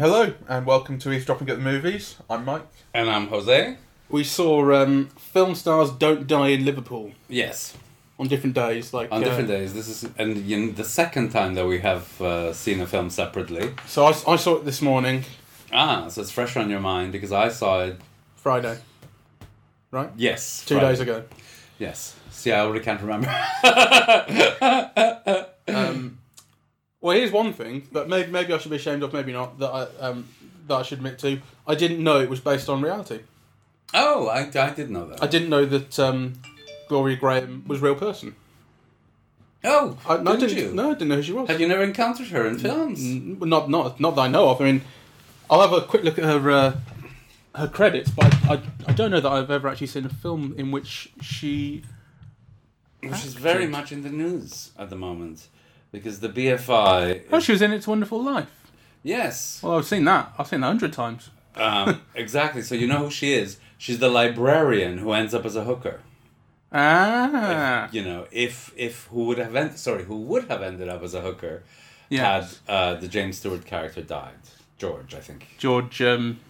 Hello, and welcome to Eavesdropping at the Movies. I'm Mike. And I'm Jose. We saw um, film stars don't die in Liverpool Yes, on different days. Like on uh, different days. This is and you know, the second time that we have uh, seen a film separately. So I, I saw it this morning, Ah, so it's fresh on your mind because I saw it. Friday, right? Yes, Two Friday. days ago. Yes. See, I already can't remember. Um, well, here's one thing that maybe, maybe I should be ashamed of, maybe not. That I um, that I should admit to. I didn't know it was based on reality. oh, I, I did know that. I didn't know that um, Gloria Grahame was a real person. oh, I, no, I didn't didn't. you? No, I didn't know who she was. Have you never encountered her in films? N- Not not not that I know of. I mean, I'll have a quick look at her uh, her credits, but I, I I don't know that I've ever actually seen a film in which she. Which is very much in the news at the moment because the BFI. Oh, she was in It's a Wonderful Life. yes. Well, I've seen that. I've seen that a hundred times. Um, exactly. So you know who she is. She's the librarian who ends up as a hooker. Ah, you know, if if who would have ended sorry, who would have ended up as a hooker Yes. had uh, the James Stewart character died. George, I think. George. Um,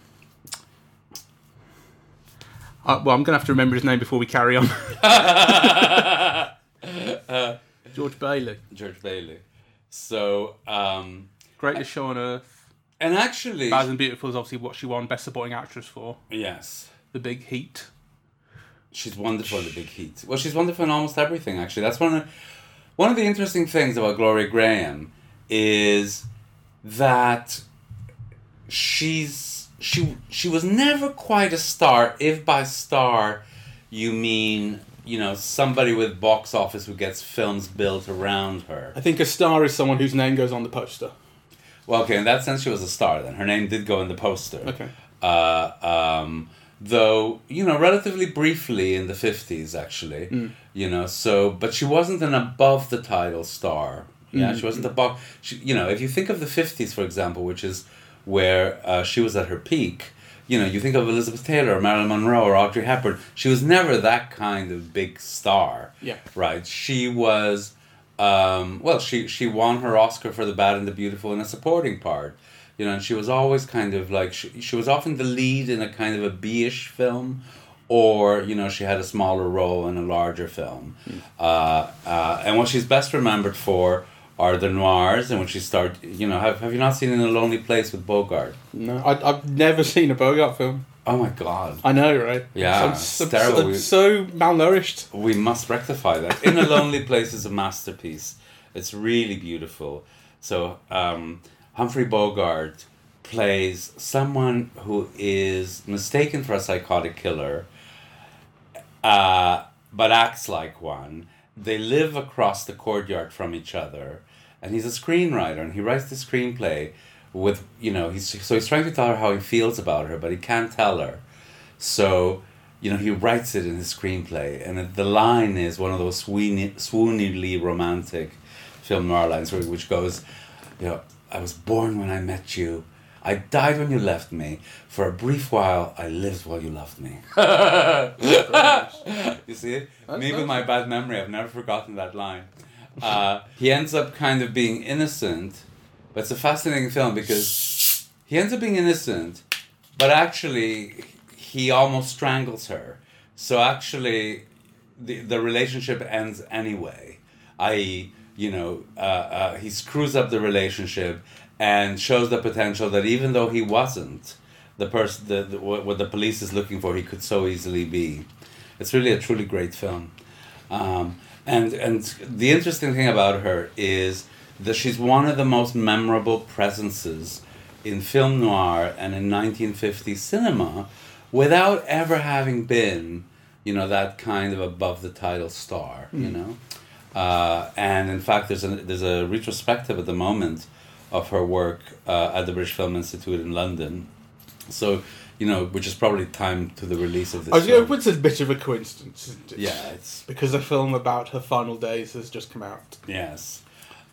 uh, well, I'm gonna have to remember his name before we carry on. George Bailey, George Bailey. So um greatest show on earth. and actually Bad and Beautiful is obviously what she won Best Supporting Actress for. yes. The Big Heat. She's wonderful in the big heat. Well she's wonderful in almost everything actually. That's one of one of the interesting things about Gloria Grahame is that she's she she was never quite a star. If by star you mean you know somebody with box office who gets films built around her. I think a star is someone whose name goes on the poster. well okay in that sense she was a star then. Her name did go in the poster. Okay. uh, um, though you know relatively briefly in the 50s actually you know so but she wasn't an above the title star. Yeah she wasn't above she, you know if you think of the 50s for example which is where uh, she was at her peak. You know you think of elizabeth taylor or marilyn monroe or audrey hepburn. She was never that kind of big star. Yeah. right? She was um, well she she won her oscar for the bad and the beautiful in a supporting part. You know and she was always kind of like she, she was often the lead in a kind of a b-ish film or you know she had a smaller role in a larger film. Uh, uh, and what she's best remembered for are the noirs and when she started you know have, have you not seen in a lonely place with bogart No, I, I've never seen a Bogart film. oh my god I know, right? Yeah, I'm it's so, terrible. so, so malnourished. we must rectify that. In a Lonely Place is a masterpiece. It's really beautiful. So um, Humphrey Bogart plays someone who is mistaken for a psychotic killer, uh, but acts like one. They live across the courtyard from each other, and he's a screenwriter, and he writes the screenplay with you know he's so he's trying to tell her how he feels about her, but he can't tell her. So, you know, he writes it in his screenplay, and the line is one of those swoony, swooningly romantic film noir lines, which goes, you know, I was born when I met you. I died when you left me. For a brief while, I lived while you loved me. you see it? Me with my bad memory, I've never forgotten that line. Uh, he ends up kind of being innocent, but it's a fascinating film because he ends up being innocent, but actually he almost strangles her. So actually, the the relationship ends anyway. I.e., you know, uh, uh, he screws up the relationship and shows the potential that even though he wasn't the person, the, the what, what the police is looking for, he could so easily be. It's really a truly great film. Um, and and the interesting thing about her is that she's one of the most memorable presences in film noir and in 1950s cinema without ever having been, you know, that kind of above the title star, you know. Uh, and in fact, there's a there's a retrospective at the moment of her work uh, at the British Film Institute in London. So, you know, which is probably timed to the release of this. I was going film. it's a bit of a coincidence. isn't it? Yeah, it's Because a film about her final days has just come out. yes.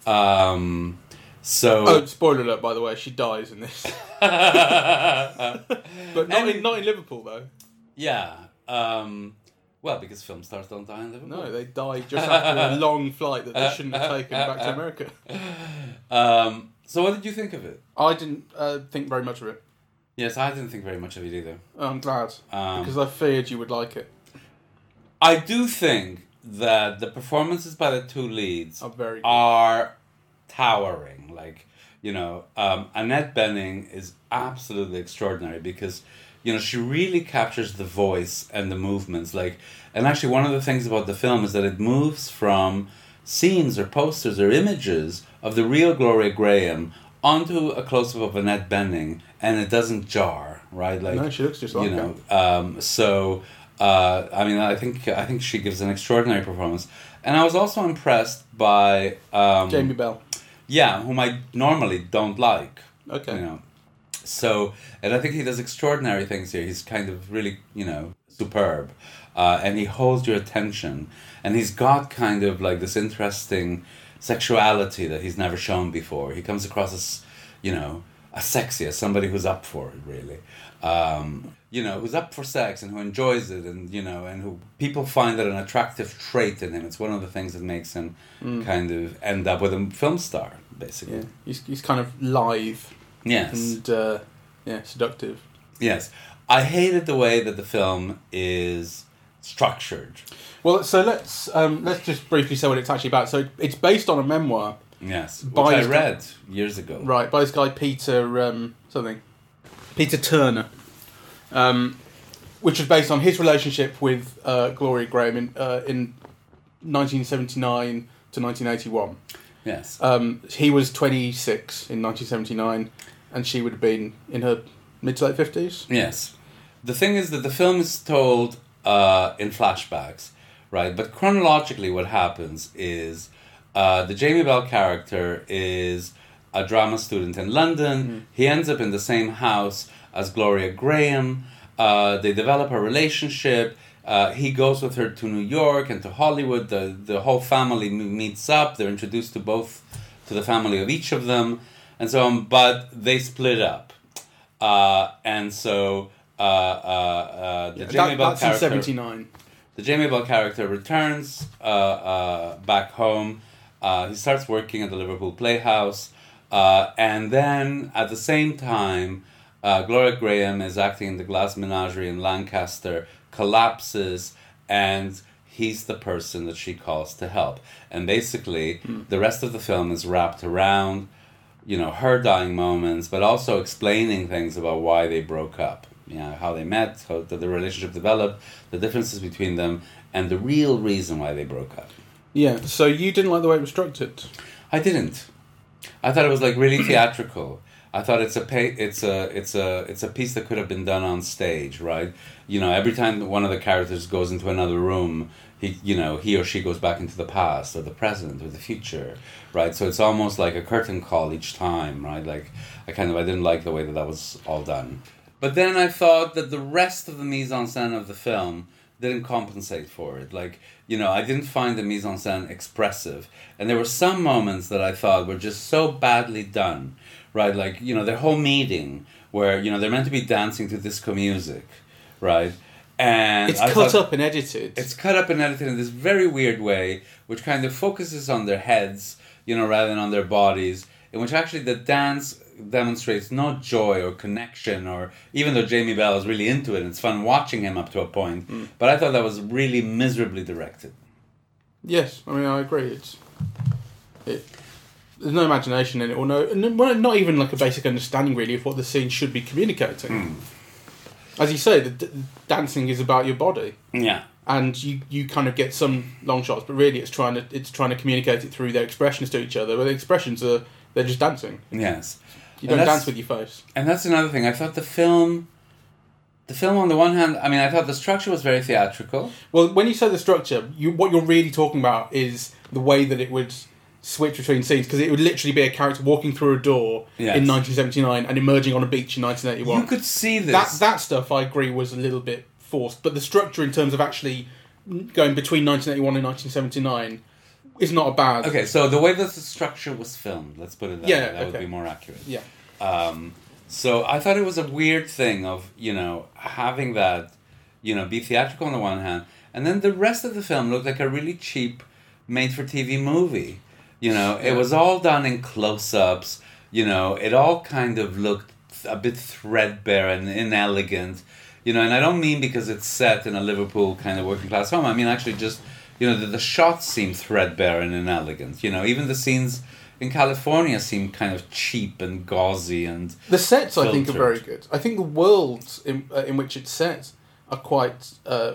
Um, so Oh, spoiler alert! By the way, she dies in this, but not in not in Liverpool though. yeah, um, Well, because film stars don't die in Liverpool. No, they die just after a long flight that they shouldn't have taken back to America. Um, so, what did you think of it? I didn't uh, think very much of it. Yes, I didn't think very much of it either. I'm glad Um, because I feared you would like it. I do think that the performances by the two leads I'm very. Good. are towering. Like, you know, um, Annette Bening is absolutely extraordinary because, you know, she really captures the voice and the movements. Like, and actually, one of the things about the film is that it moves from scenes or posters or images of the real Gloria Grahame onto a close up of Annette Bening, and it doesn't jar, right? Like, no, she looks just like you know um, so uh, i mean i think i think she gives an extraordinary performance and i was also impressed by um, Jamie Bell. yeah whom i normally don't like Okay. you know so and i think he does extraordinary things here he's kind of really you know superb uh, and he holds your attention and he's got kind of like this interesting sexuality that he's never shown before. He comes across as you know a sexy as somebody who's up for it really. Um, you know who's up for sex and who enjoys it and you know and who people find that an attractive trait in him. It's one of the things that makes him kind of end up with a film star basically. Yeah, he's, he's kind of live yes. and uh, yeah, seductive. Yes. I hated the way that the film is structured. Well, so let's um, let's just briefly say what it's actually about. So it's based on a memoir, Yes. Which By I his- read years ago. right, by this guy Peter um, something, Peter Turner, um, which was based on his relationship with uh, Gloria Grahame in uh, in 1979 to 1981. Yes. Um, he was 26 in 1979, and she would have been in her mid to late 50s. Yes. The thing is that the film is told uh, in flashbacks, right? But chronologically, what happens is uh, the Jamie Bell character is a drama student in London. He ends up in the same house as Gloria Grahame. Uh, they develop a relationship. Uh, he goes with her to New York and to Hollywood. The, the whole family meets up. They're introduced to both, to the family of each of them, and so on. But they split up. Uh, and so uh, uh, uh, the Yeah, Jamie Bell character, 79. the Jamie Bell character returns uh, uh, back home. Uh, he starts working at the Liverpool Playhouse, uh, and then at the same time, uh, Gloria Grahame is acting in the Glass Menagerie in Lancaster, collapses, and he's the person that she calls to help. And basically, the rest of the film is wrapped around you know her dying moments but also explaining things about why they broke up you know how they met how the, the relationship developed the differences between them and the real reason why they broke up. Yeah, so you didn't like the way it was structured. i didn't. I thought it was like really theatrical. I thought it's a pay, it's a it's a it's a piece that could have been done on stage right? You know every time one of the characters goes into another room he you know he or she goes back into the past or the present or the future right? So it's almost like a curtain call each time right? Like i kind of i didn't like the way that that was all done but then i thought that the rest of the mise-en-scène of the film didn't compensate for it like you know i didn't find the mise-en-scène expressive and there were some moments that i thought were just so badly done right like you know their whole meeting where you know they're meant to be dancing to disco music right and It's I cut up and edited. it's cut up and edited in this very weird way, which kind of focuses on their heads, you know, rather than on their bodies. In which actually the dance demonstrates no joy or connection, or even though Jamie Bell is really into it, and it's fun watching him up to a point. Mm. But I thought that was really miserably directed. Yes, I mean I agree. It's it. There's no imagination in it, or no, not even like a basic understanding really of what the scene should be communicating. Hmm. As you say, the d- dancing is about your body, Yeah. and you, you kind of get some long shots, but really it's trying to it's trying to communicate it through their expressions to each other. But the expressions are they're just dancing. Yes. You don't dance with your face. And that's another thing. I thought the film, the film on the one hand, I mean, I thought the structure was very theatrical. Well, when you say the structure, you what you're really talking about is the way that it would switch between scenes because it would literally be a character walking through a door Yes. in 1979 and emerging on a beach in 1981. You could see this. that that stuff I agree was a little bit forced, but the structure in terms of actually going between 1981 and 1979 is not a bad. Okay, so the way that the structure was filmed, let's put it that Yeah, way, that would be more accurate. Yeah. Um, so I thought it was a weird thing of, you know, having that, you know, be theatrical on the one hand, and then the rest of the film looked like a really cheap, made-for-TV movie. You know, it was all done in close-ups. You know, it all kind of looked a bit threadbare and inelegant. You know, and I don't mean because it's set in a Liverpool kind of working class home. I mean actually just you know the, the shots seem threadbare and inelegant. You know, even the scenes in California seem kind of cheap and gauzy and The sets, I think, are very good. I think the worlds in, uh, in which it's set are quite uh,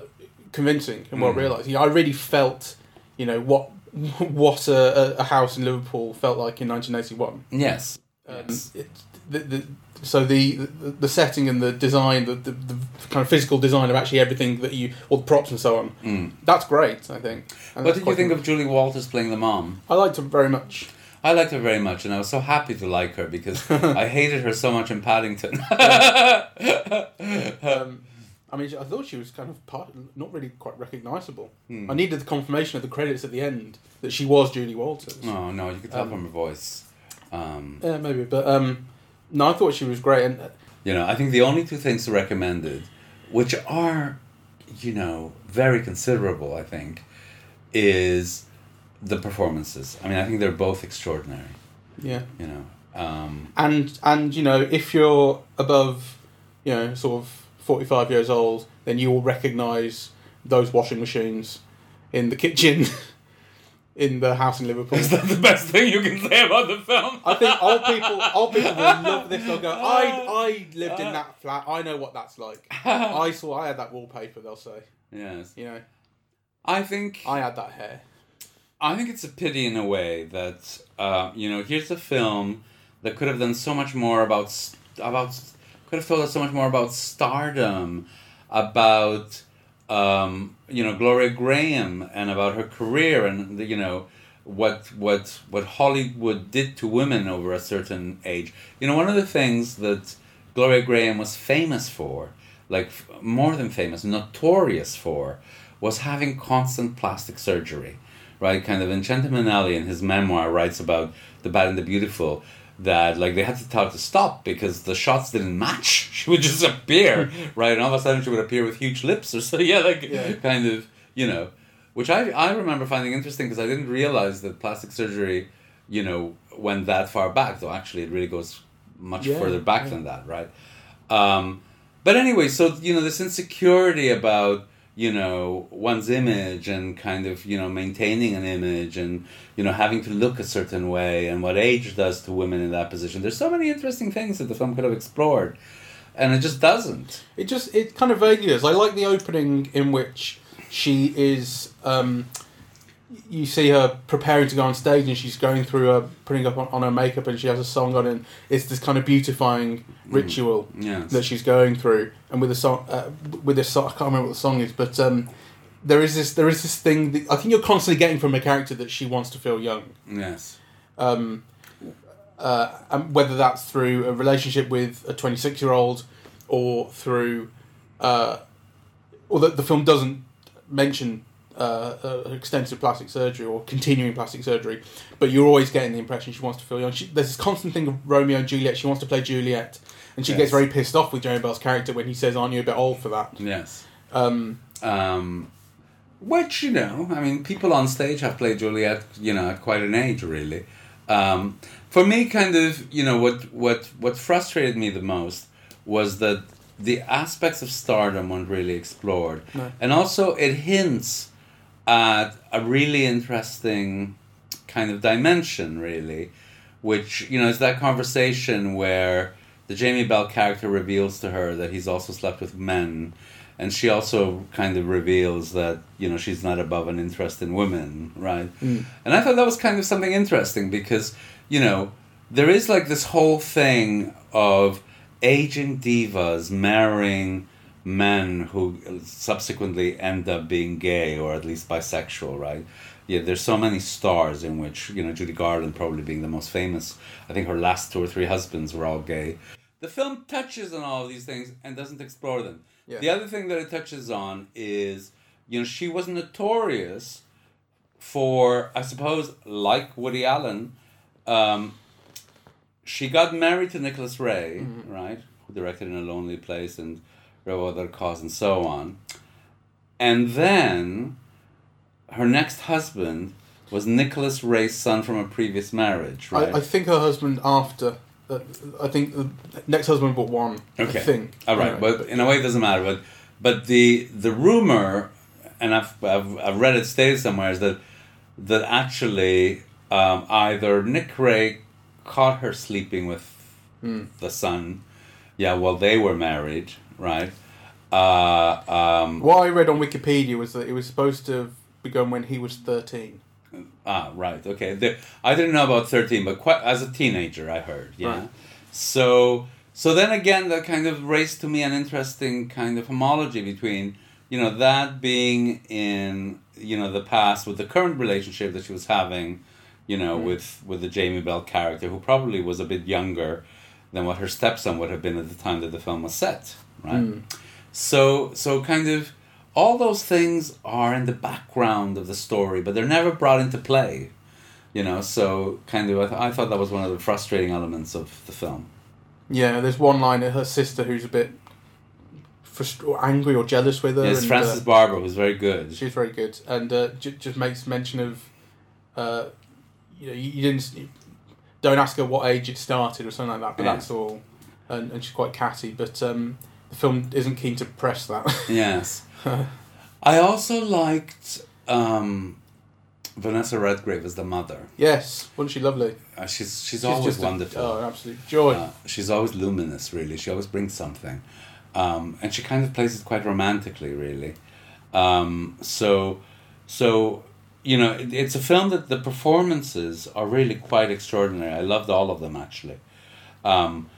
convincing and Mm. well realised. You know, I really felt, you know, what what a, a- a house in Liverpool felt like in 1981. yes, Um, yes. it, the, the, so the, the the setting and the design, the, the, the kind of physical design of actually everything that you, all the props and so on, Mm. that's great. I think. And What did you think of Julie Walters playing the mom? I liked her very much. I liked her very much, and I was so happy to like her because I hated her so much in Paddington. Um, I mean, I thought she was kind of part, not really quite recognisable. Hmm. I needed the confirmation of the credits at the end that she was Julie Walters. oh no, you could tell Um, from her voice. Um, Yeah, maybe, but um, no, I thought she was great. And uh, you know, I think the only two things recommended, which are, you know, very considerable, I think, is the performances. I mean, I think they're both extraordinary. yeah, You know, um, and and you know, if you're above, you know, sort of forty-five years old, then you will recognise those washing machines in the kitchen in the house in Liverpool. is that the best thing you can say about the film? I think old people, old people will love this. They'll go, I, I lived in that flat. I know what that's like. I saw, I had that wallpaper. They'll say, yes, you know, I think I had that hair. I think it's a pity in a way that uh, you know here's a film that could have done so much more about about could have told us so much more about stardom, about um, you know Gloria Grahame and about her career and you know what what what Hollywood did to women over a certain age. You know one of the things that Gloria Grahame was famous for, like more than famous, notorious for, was having constant plastic surgery right? Kind of in Alley in his memoir writes about the bad and the beautiful that like they had to tell her to stop because the shots didn't match. She would just appear, right? And all of a sudden she would appear with huge lips or so. Yeah, like Yeah. kind of, you know, which I I remember finding interesting because I didn't realize that plastic surgery, you know, went that far back. Though actually, it really goes much Yeah, further back yeah. than that, right? Um, but anyway, so you know, this insecurity about you know one's image and kind of you know maintaining an image and you know having to look a certain way and what age does to women in that position. There's so many interesting things that the film could have explored, and it just doesn't. It just, it kind of vaguely does. I like the opening in which she is, um, you see her preparing to go on stage and she's going through her, putting up on, on her makeup and she has a song on and it's this kind of beautifying ritual Yes. that she's going through. And with the song, uh, with this song, I can't remember what the song is, but um, there is this, there is this thing that I think you're constantly getting from a character that she wants to feel young. Yes. um, uh, and whether that's through a relationship with a 26 year old or through uh, or that the film doesn't mention uh, extensive plastic surgery or continuing plastic surgery but you're always getting the impression she wants to feel young she, there's this constant thing of Romeo and Juliet she wants to play Juliet and she Yes. gets very pissed off with Jeremy Bell's character when he says aren't you a bit old for that Yes. um, Um, which you know, I mean, people on stage have played Juliet, you know, at quite an age, really. Um, for me, kind of, you know, what what what frustrated me the most was that the aspects of stardom weren't really explored, No. and also it hints at a really interesting kind of dimension, really, which you know is that conversation where the Jamie Bell character reveals to her that he's also slept with men, and she also kind of reveals that you know she's not above an interest in women, right? Mm. And I thought that was kind of something interesting because you know there is like this whole thing of aging divas marrying men who subsequently end up being gay or at least bisexual, right? Yeah, there's so many stars in which, you know, Judy Garland probably being the most famous. I think her last two or three husbands were all gay. The film touches on all of these things and doesn't explore them. Yeah. The other thing that it touches on is, you know, she was notorious for, I suppose, like Woody Allen, um, she got married to Nicholas Ray, right, who directed In a Lonely Place and A Cause and so on. and then her next husband was Nicholas Ray's son from a previous marriage, right? I, I think her husband after. Uh, I think the next husband but one. Okay. I think. All right, Anyway, but in a way, it doesn't matter. But but the the rumor, and I've I've, I've read it stated somewhere, is that that actually um, either Nick Ray caught her sleeping with Hmm. the son, yeah, while they were married, right? Uh, um, What I read on Wikipedia was that it was supposed to have begun when he was thirteen. Ah, right. Okay. There, I didn't know about thirteen, but quite as a teenager, I heard. Yeah. Right. So, so then again, that kind of raised to me an interesting kind of homology between, you know, that being in you know the past with the current relationship that she was having, you know, with with the Jamie Bell character, who probably was a bit younger than what her stepson would have been at the time that the film was set. Right. So, so kind of all those things are in the background of the story, but they're never brought into play. You know, so kind of, I, th- I thought that was one of the frustrating elements of the film. Yeah, there's one line at her sister who's a bit frust- or angry or jealous with her. Yes, and, Frances uh, Barber was very good. She's very good, and uh, j- just makes mention of, uh, you know, you, you didn't, you don't ask her what age it started or something like that, but Yeah. that's all, and, and she's quite catty. But um, the film isn't keen to press that. Yes. I also liked um, Vanessa Redgrave as the mother. yes, wasn't she lovely? Uh, she's, she's She's always just a- wonderful. oh, absolute joy. Uh, she's always luminous, really. She always brings something. Um, and she kind of plays it quite romantically, really. Um, so, so you know, it, it's a film that the performances are really quite extraordinary. I loved all of them, actually. Um,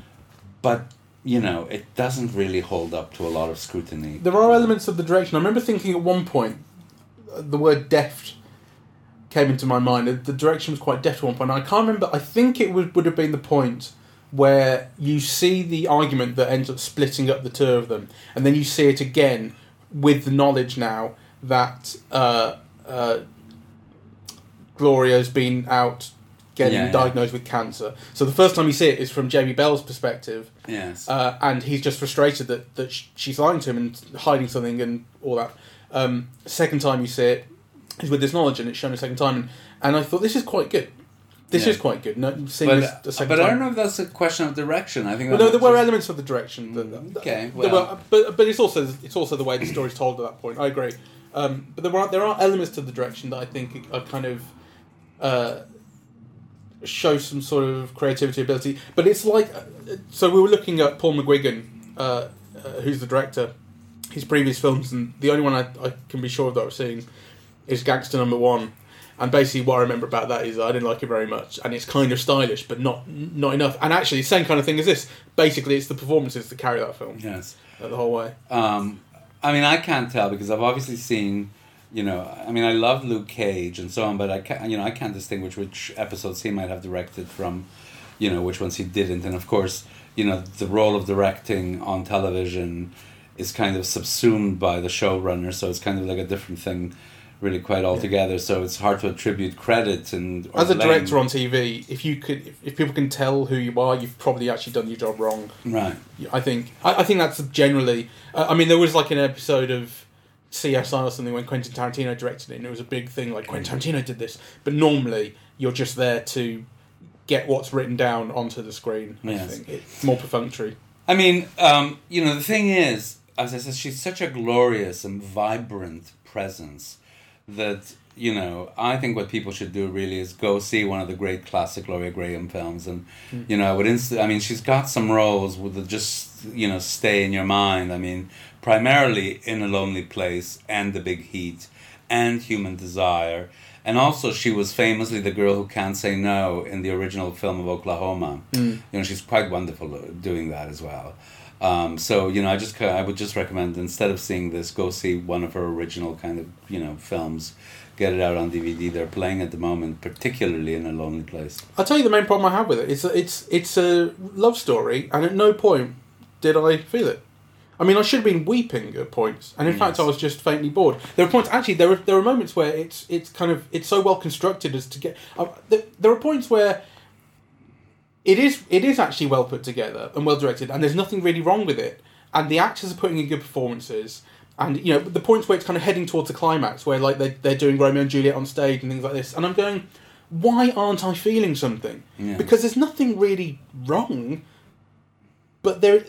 but, you know, it doesn't really hold up to a lot of scrutiny. There are elements of the direction. I remember thinking at one point, uh, the word deft came into my mind. The- direction was quite deft at one point. I can't remember. I think it would, would have been the point where you see the argument that ends up splitting up the two of them, and then you see it again with the knowledge now that uh, uh, Gloria's been out getting Yeah, yeah. diagnosed with cancer. So the first time you see it is from Jamie Bell's perspective, Yes. uh, and he's just frustrated that, that she's lying to him and hiding something and all that. Um, second time you see it is with this knowledge, and it's shown a second time, and, and I thought this is quite good. This Yeah. is quite good. No, seeing this but second but time. I don't know if that's a question of direction. I think Well, no, there were elements of the direction. That, that- Okay, well- were- but but it's also it's also the way the story's told at that point. I agree. Um, but there are there are elements to the direction that I think are kind of uh, show some sort of creativity ability. But it's like so we were looking at Paul McGuigan, uh, uh, who's the director. His previous films, and the only one I, I can be sure of that I've seen is Gangster Number One. And basically, what I remember about that is I didn't like it very much, and it's kind of stylish, but not not enough. And actually, same kind of thing as this. Basically, it's the performances that carry that film Yes. uh, the whole way. Um, I mean, I can't tell because I've obviously seen, you know, I mean, I love Luke Cage and so on, but I can't, you know, I can't distinguish which episodes he might have directed from, you know, which ones he didn't. And of course, you know, the role of directing on television is kind of subsumed by the showrunner, so it's kind of like a different thing, really, quite altogether. So it's hard to attribute credit and or As a blame. director on TV, if you could, if, if people can tell who you are, you've probably actually done your job wrong. right? I think. I, I think that's generally. Uh, I mean, there was like an episode of CSI or something when Quentin Tarantino directed it, and it was a big thing. Like Quentin Tarantino did this, but normally you're just there to get what's written down onto the screen. I think it's more perfunctory. I mean, um, you know, the thing is, as I said, she's such a glorious and vibrant presence that you know I think what people should do really is go see one of the great classic Gloria Grahame films, and mm. you know, I would inst- I mean, she's got some roles with the just you know stay in your mind. I mean, primarily in a lonely place and the big heat and human desire. And also, she was famously the girl who can't say no in the original film of Oklahoma. Mm. You know, she's quite wonderful uh, doing that as well. Um, so you know, I just I would just recommend instead of seeing this, go see one of her original kind of you know films. Get it out on DVD. They're playing at the moment, particularly in a lonely place. I'll tell you the main problem I have with it. It's a, it's it's a love story, and at no point did I feel it. I mean, I should have been weeping at points, and in fact, I was just faintly bored. There are points actually. There are there are moments where it's it's kind of it's so well constructed as to get. Uh, there, there are points where it is it is actually well put together and well directed, and there's nothing really wrong with it. And the actors are putting in good performances. And you know the points where it's kind of heading towards the climax, where like they're, they're doing Romeo and Juliet on stage and things like this, and I'm going, why aren't I feeling something? Yeah. Because there's nothing really wrong, but there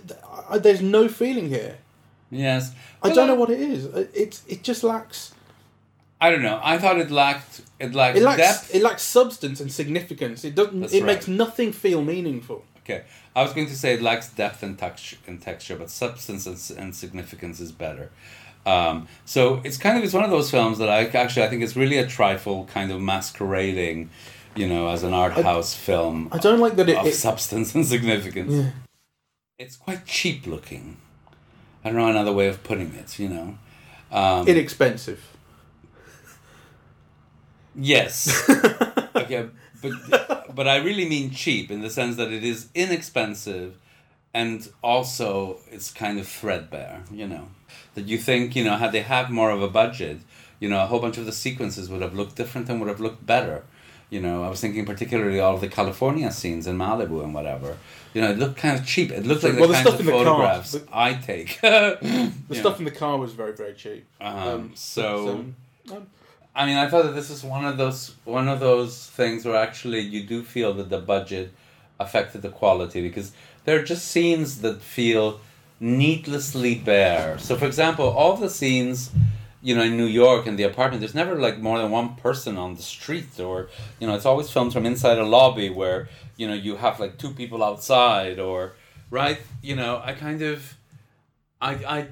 there's no feeling here. Yes. I don't know what it is. Uh, It it just lacks I don't know. I thought it lacked it lacked it lacks depth. it lacks substance and significance. It doesn't. That's it right. makes nothing feel meaningful. Okay, I was going to say it lacks depth and texture, and texture, but substance and, and significance is better. Um, so it's kind of it's one of those films that I actually I think it's really a trifle kind of masquerading, you know, as an art house film I don't like that it. of it substance and significance. Yeah. It's quite cheap looking. I don't know another way of putting it. You know. Um, inexpensive. Yes. okay, but but I really mean cheap in the sense that it is inexpensive, and also it's kind of threadbare. You know, that you think you know had they had more of a budget, you know, a whole bunch of the sequences would have looked different and would have looked better. You know, I was thinking particularly all of the California scenes in Malibu and whatever. You know, it looked kind of cheap. It looked like the Well, the kinds stuff of in the car, photographs the- I take. The the stuff in the car was very very cheap. Um, so. but, um, I mean, I thought that this is one of those one of those things where actually you do feel that the budget affected the quality because there are just scenes that feel needlessly bare. So, for example, all the scenes, you know, in New York in the apartment, there's never like more than one person on the street, or you know, it's always filmed from inside a lobby where you know you have like two people outside, or right, you know, I kind of, I I,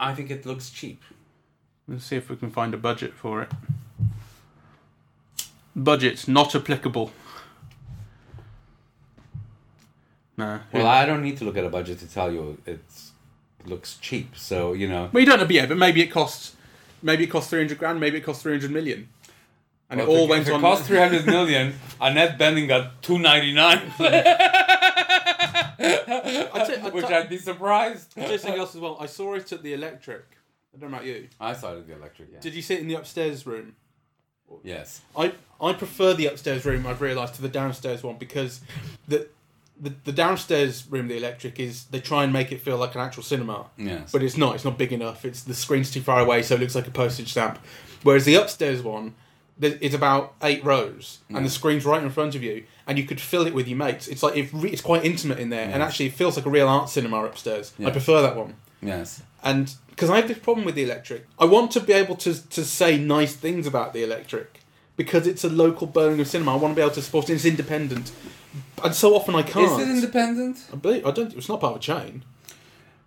I think it looks cheap. Let's see if we can find a budget for it. Budget's not applicable. No. Well, I don't need to look at a budget to tell you it's, it looks cheap. So you know, Well, you don't know, but yeah, but maybe it costs, maybe it costs three hundred grand, maybe it costs three hundred million, and well, it all if went if it on. cost three hundred million. Annette Bening got two ninety nine, tell- I which I'd be surprised. There's something else as well. I saw it at the Electric. I don't know about you. I saw the electric. Yeah. Did you sit in the upstairs room? yes. I I prefer the upstairs room. I've realised to the downstairs one because the. The, the downstairs room, the electric, is they try and make it feel like an actual cinema. Yes. but it's not. It's not big enough. It's the screen's too far away, so it looks like a postage stamp. Whereas the upstairs one, there- it's about eight rows, and the screen's right in front of you, and you could fill it with your mates. It's like it re- it's quite intimate in there, and actually it feels like a real art cinema upstairs. I prefer that one. yes. And because I have this problem with the electric, I want to be able to to say nice things about the electric because it's a local Birmingham cinema. I want to be able to support it. It's independent, and so often I can't. Is it independent? I believe I don't. It's not part of a chain.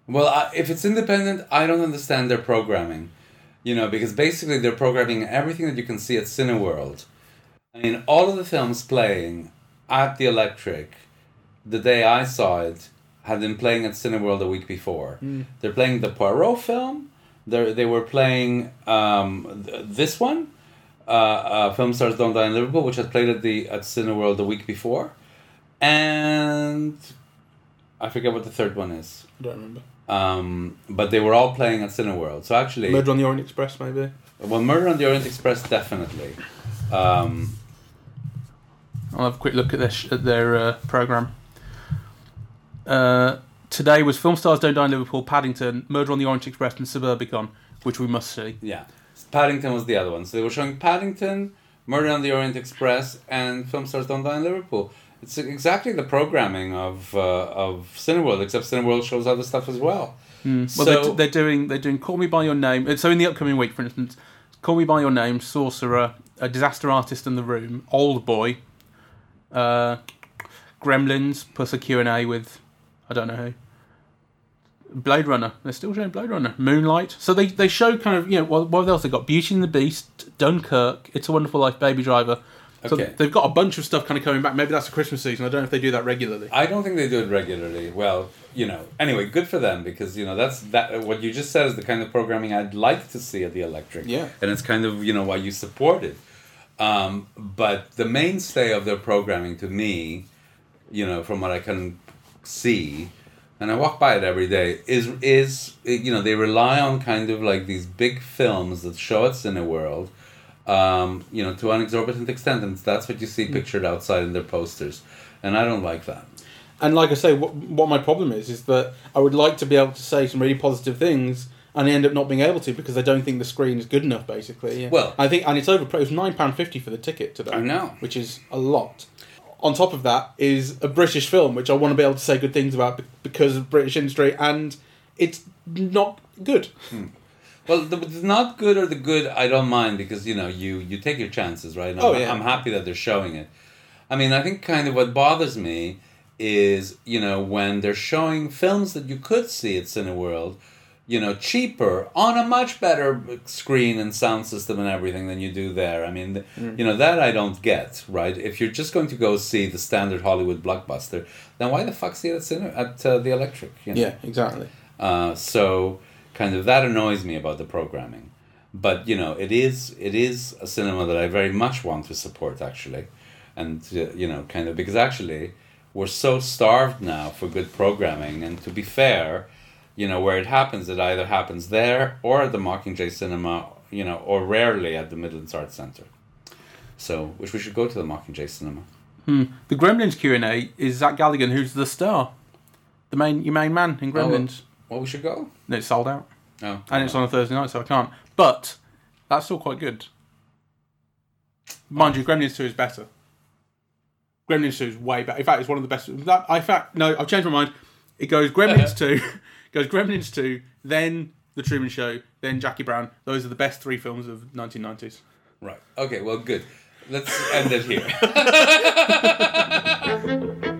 Well, I, if it's independent, I don't understand their programming. You know, because basically they're programming everything that you can see at Cineworld. I mean, all of the films playing at the Electric, the day I saw it, had been playing at Cineworld a week before. They're playing the Poirot film. They they were playing um, th- this one, uh, uh, Film Stars Don't Die in Liverpool, which had played at the at Cineworld the week before, and I forget what the third one is. I don't remember. Um, but they were all playing at Cineworld. So actually, Murder on the Orient Express, maybe. well, Murder on the Orient Express definitely. Um, I'll have a quick look at their sh- at their uh, program. Uh, today was Film Stars Don't Die in Liverpool, Paddington, Murder on the Orient Express, and Suburbicon, which we must see. yeah, Paddington was the other one. So they were showing Paddington, Murder on the Orient Express, and Film Stars Don't Die in Liverpool. It's exactly the programming of uh, of Cineworld, except Cineworld shows other stuff as well. Well, So- they're, they're doing they're doing Call Me by Your Name. uh, So in the upcoming week, for instance, Call Me by Your Name, Sorcerer, A Disaster Artist in the Room, Old Boy, uh, Gremlins, plus a Q and A with I don't know who. Blade Runner. They're still showing Blade Runner. Moonlight. So they, they show kind of you know what, what else they got? Beauty and the Beast, Dunkirk, It's a Wonderful Life, Baby Driver. So Okay. they've got a bunch of stuff kind of coming back. Maybe that's the Christmas season. I don't know if they do that regularly. I don't think they do it regularly. Well, you know. Anyway, good for them because you know that's that. What you just said is the kind of programming I'd like to see at the Electric. Yeah. and it's kind of you know why you support it. Um, but the mainstay of their programming, to me, you know, from what I can see, and I walk by it every day, is is you know they rely on kind of like these big films that show at Cineworld. Um, you know, to an exorbitant extent, and that's what you see pictured outside in their posters, and I don't like that. And like I say, what, what my problem is is that I would like to be able to say some really positive things and end up not being able to because they don't think the screen is good enough. Basically, yeah. Well- I think, and it's over. It was nine pound fifty for the ticket today. I know. which is a lot. On top of that is a British film, which I want to be able to say good things about because of British industry, and it's not good. Hmm. Well, the, the not good or the good, I don't mind because you know you you take your chances, right? And Oh, I'm, yeah. I'm happy that they're showing it. I mean, I think kind of what bothers me is you know when they're showing films that you could see at Cineworld, you know, cheaper on a much better screen and sound system and everything than you do there. I mean, Mm. you know that I don't get, right? If you're just going to go see the standard Hollywood blockbuster, then why the fuck see it at uh, the Electric? You know? Yeah, exactly. Uh, so kind of that annoys me about the programming. But you know, it is it is a cinema that I very much want to support actually, and uh, you know, kind of because actually we're so starved now for good programming. And to be fair, you know, where it happens, it either happens there or at the Mockingbird Cinema, you know, or rarely at the Midlands Arts Centre. So, which we should go to the Mockingbird Cinema. Hmm. The Gremlins Q and A is Zach Galligan, who's the star, the main your main man in Oh, well- Gremlins. Well, we should go. No, it's sold out, Oh, and it's on a Thursday night, so I can't. But that's still quite good. Mind you, Gremlins Two is better. Gremlins Two is way better. In fact, it's one of the best. That, in fact, no, I've changed my mind. It goes Gremlins uh-huh. Two, goes Gremlins 2, then The Truman Show, then Jackie Brown. Those are the best three films of 1990s. Right. Okay, well, good. Let's end it here.